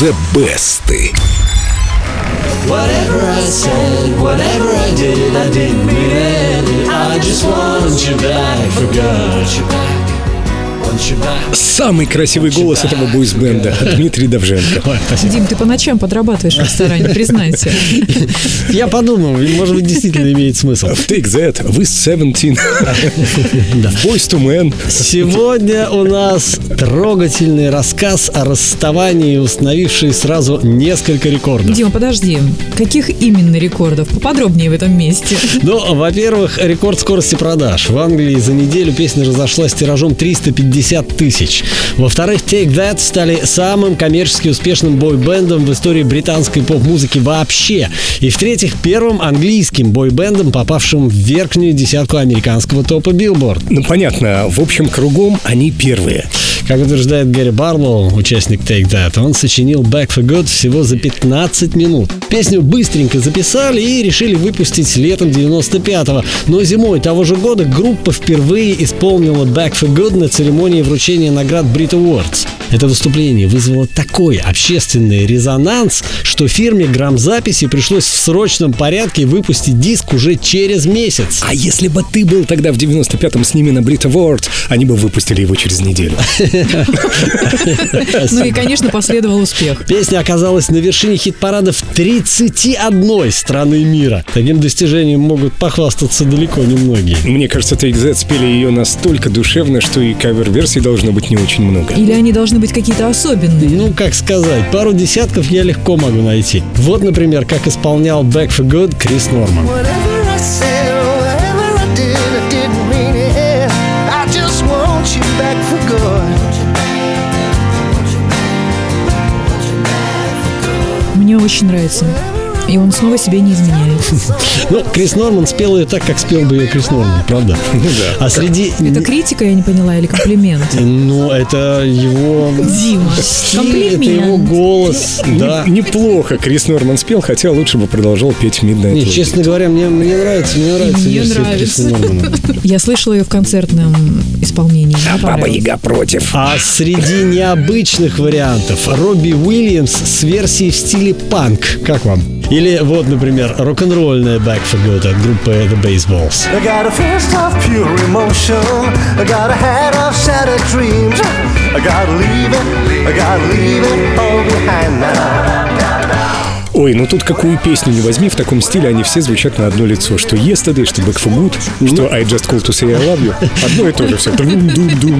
The Best. Whatever I said, whatever I did, I didn't mean it. I just want you back for good. Самый красивый голос этого бойсбенда Дмитрий Давженко. Дим, ты по ночам подрабатываешь в ресторане, признайся. Я подумал, может быть, действительно имеет смысл. Take that, with 17. Boys to men. Сегодня у нас трогательный рассказ о расставании, установивший сразу несколько рекордов. Дима, подожди. Каких именно рекордов? Поподробнее в этом месте. Ну, во-первых, рекорд скорости продаж. В Англии за неделю песня разошлась тиражом 350 тысяч. Во-вторых, Take That стали самым коммерчески успешным бой-бендом в истории британской поп-музыки вообще. И в-третьих, первым английским бой-бендом, попавшим в верхнюю десятку американского топа Billboard. Ну, понятно. В общем, кругом они первые. Как утверждает Гэри Барлоу, участник Take That, он сочинил Back for Good всего за 15 минут. Песню быстренько записали и решили выпустить летом 95-го. Но зимой того же года группа впервые исполнила Back for Good на церемонии вручения наград Brit Awards. Это выступление вызвало такой общественный резонанс, что фирме грамзаписи пришлось в срочном порядке выпустить диск уже через месяц. А если бы ты был тогда в 95-м с ними на Brit Awards, они бы выпустили его через неделю. Ну и, конечно, последовал успех. Песня оказалась на вершине хит-парадов 31 страны мира. Таким достижением могут похвастаться далеко не многие. Мне кажется, Take That спели ее настолько душевно, что и кавер-версий должно быть не очень много. Или они должны быть какие-то особенные? Ну, как сказать, пару десятков я легко могу найти. Вот, например, как исполнял Back for Good Крис Норман. Мне очень нравится. И он снова себе не изменяет. Ну, Крис Норман спел ее так, как спел бы ее Крис Норман, правда? Ну да. А среди... Это критика, я не поняла, или комплимент? Ну, это его... Дима, стиль, это его комплимент. голос, да. Не- Неплохо Крис Норман спел, хотя лучше бы продолжал петь Midnight Не, честно говоря, мне, мне нравится, мне нравится Мне версия нравится. Криса Нормана. Я слышала ее в концертном исполнении. А Баба. Яга против. А среди необычных вариантов Робби Уильямс с версией в стиле панк. Как вам? Или вот, например, рок-н-ролльная Back for Good от группы The Baseballs. I got a fist of pure emotion. I got a head of shattered dreams. I gotta leave it, I gotta leave it all behind now. Ой, ну тут какую песню не возьми, в таком стиле они все звучат на одно лицо. Что Yesterday, что Back for Good, что I Just Call to Say I Love You. Одно и то же все.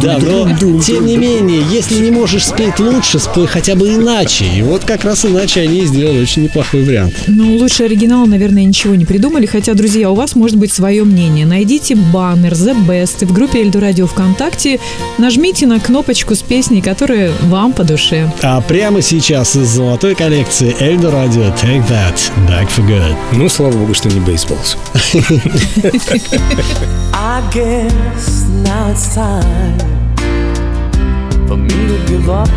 Да, но тем не менее, если не можешь спеть лучше, спой хотя бы иначе. И вот как раз иначе они сделали очень неплохой вариант. Ну, лучше оригинала, наверное, ничего не придумали. Хотя, друзья, у вас может быть свое мнение. Найдите баннер The Best в группе Эльду Радио ВКонтакте. Нажмите на кнопочку с песней, которая вам по душе. А прямо сейчас из золотой коллекции Эльдо Радио Take That Back for Good. Ну, слава богу, что не бейсболс. I guess now it's time for me to give up.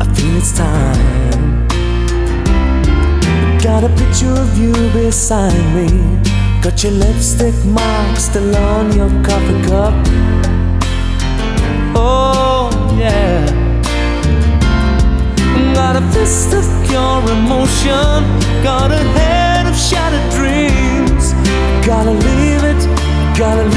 I feel it's time. Got a picture of you beside me. Got your lipstick mark still on your coffee cup. Oh, yeah. Emotion. Got a head of shattered dreams. Gotta leave it, gotta leave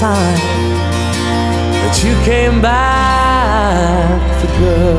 time that you came back for good.